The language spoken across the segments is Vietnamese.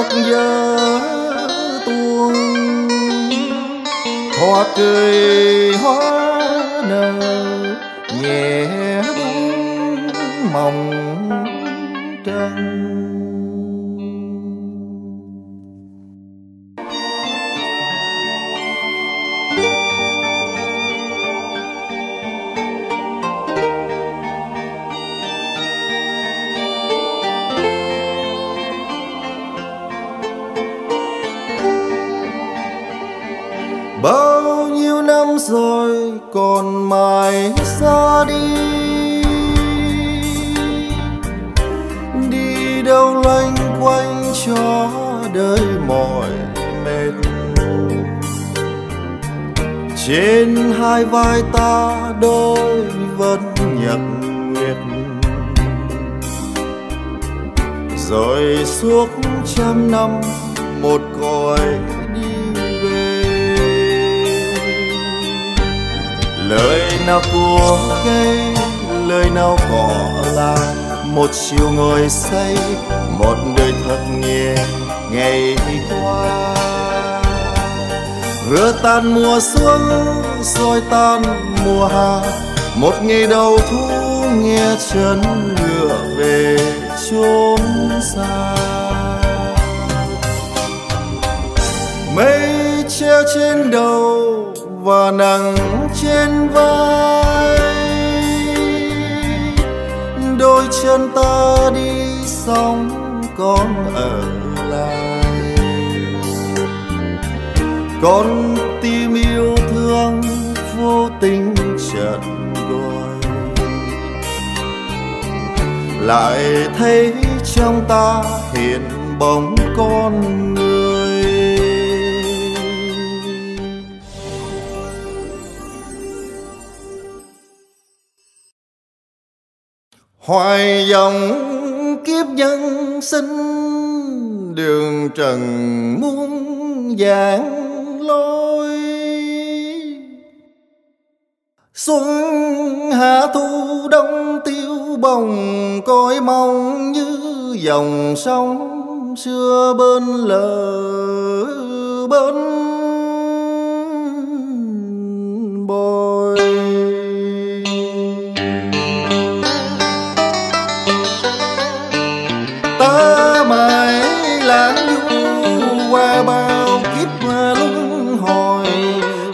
là một giờ tuồng. Hoa cười hoa nở nhẹ mong trăng bao nhiêu năm rồi còn mãi xa đi. Đi đâu loanh quanh cho đời mỏi mệt. Trên hai vai ta đôi vẫn nhật nguyệt. Rồi suốt trăm năm một cõi lời nào của cây, lời nào cỏ là một chiều ngồi say, một đời thật nhẹ ngày qua. Vừa tan mùa xuân rồi tan mùa hạ, một ngày đầu thu nghe chân ngựa về chốn xa. Mây treo trên đầu và nắng trên vai. Đôi chân ta đi xong còn ở lại. Con tim yêu thương vô tình chợt gọi. Lại thấy trong ta hiện bóng con người. Hoài dòng kiếp nhân sinh, đường trần muôn vàng lối. Xuân hạ thu đông tiêu bồng, cõi mong như dòng sông xưa bên lời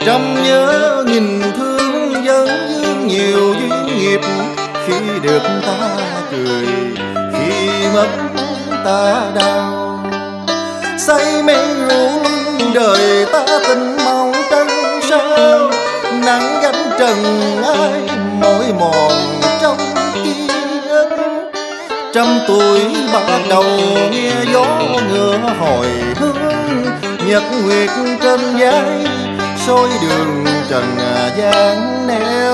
trăm nhớ nghìn thương dân dương nhiều duyên nghiệp, khi được ta cười, khi mất ta đau. Say mê rủ đời ta tình mong trăng sao, nắng gánh trần ai mỏi mòn trong ký ức. Trăm tuổi bắt đầu nghe gió ngựa hồi hương, nhật nguyệt trên vai soi đường trần à, gian nẻo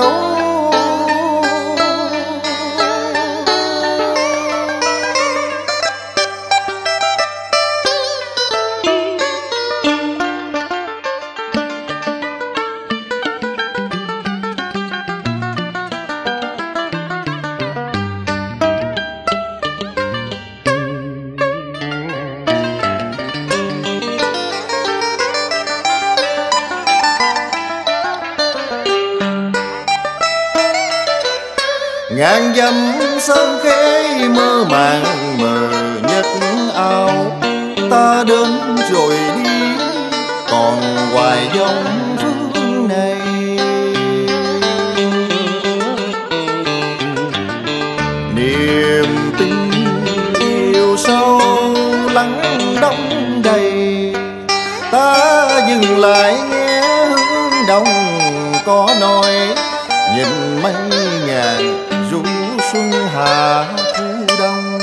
ngàn dặm sơn khế mơ màng mờ nhất ao. Ta đến rồi đi, còn hoài dòng phương này. Niềm tin yêu sâu lắng đông đầy, ta dừng lại hạ thu đông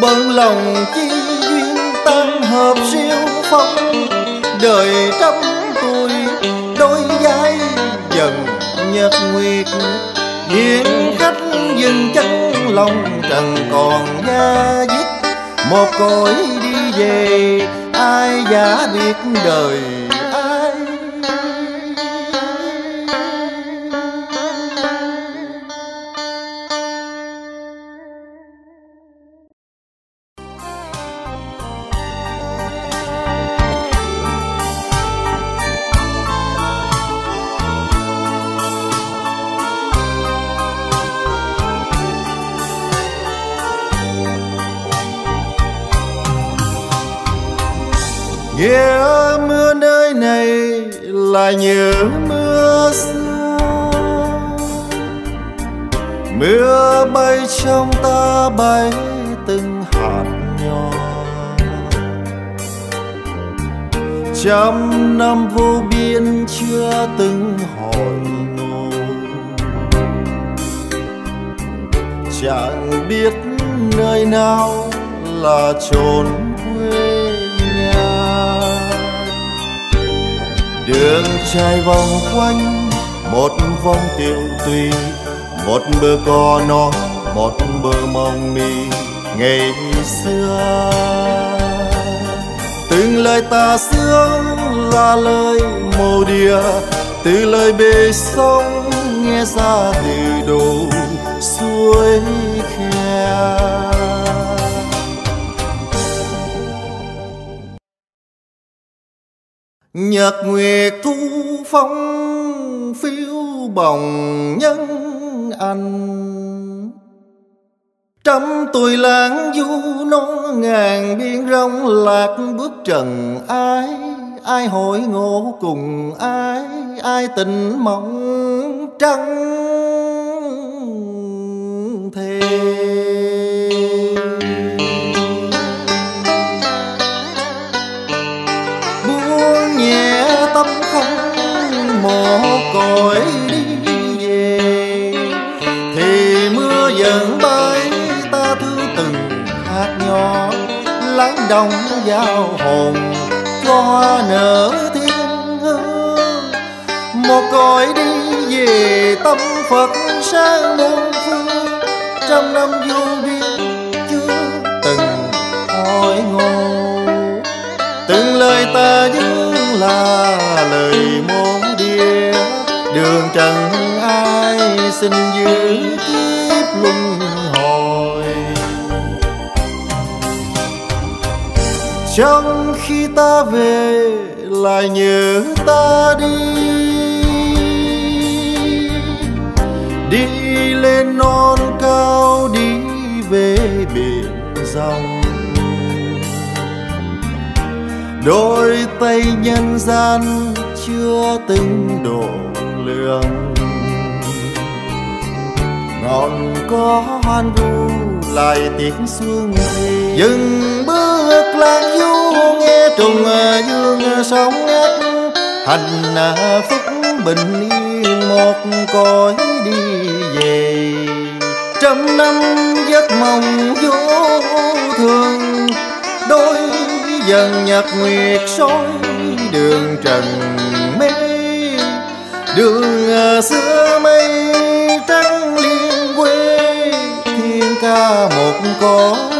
bận lòng chi duyên tan hợp siêu phong. Đời trăm tuổi đôi vai dần nhật nguyệt. Hiện khách dừng chân lòng trần còn da dít một cõi đi về, ai giả biết đời? Nghe mưa nơi này là nhớ mưa xưa mưa bay trong ta bay từng hạt nhỏ. Trăm năm vô biên chưa từng hỏi ngô chẳng biết nơi nào là chốn đường trai vòng quanh, một vòng tiêu tùy, một bờ cò non, một bờ mong mi ngày xưa. Từng lời ta xưa là lời mồ địa từ lời bề sông nghe ra từ đâu nhật nguyệt thu phong phiêu bồng nhân anh. Trăm tuổi lãng du nó ngàn biên rong lạc bước trần ai ai hội ngộ cùng ai ai tình mộng trăng. Đồng giao hồn cho hoa nở thiên hương. Một cõi đi về tâm phật sang muôn phương, trăm năm vô biên chưa từng hỏi ngô từng lời ta nhớ là lời môn địa, đường trần ai xin giữ kiếp luân trong khi ta về lại nhớ ta đi. Đi lên non cao, đi về biển dòng đôi tay nhân gian chưa từng độ lượng ngọn có hoan vu, lại tiếng xuân thì dừng bước lạc du, nghe trùng à, dương à, sóng ngắt. Hành à, phúc bình yên, một cõi đi về. Trăm năm giấc mộng vô thường, đôi dần nhật nguyệt soi đường trần mê. Đường xưa mây trắng thiên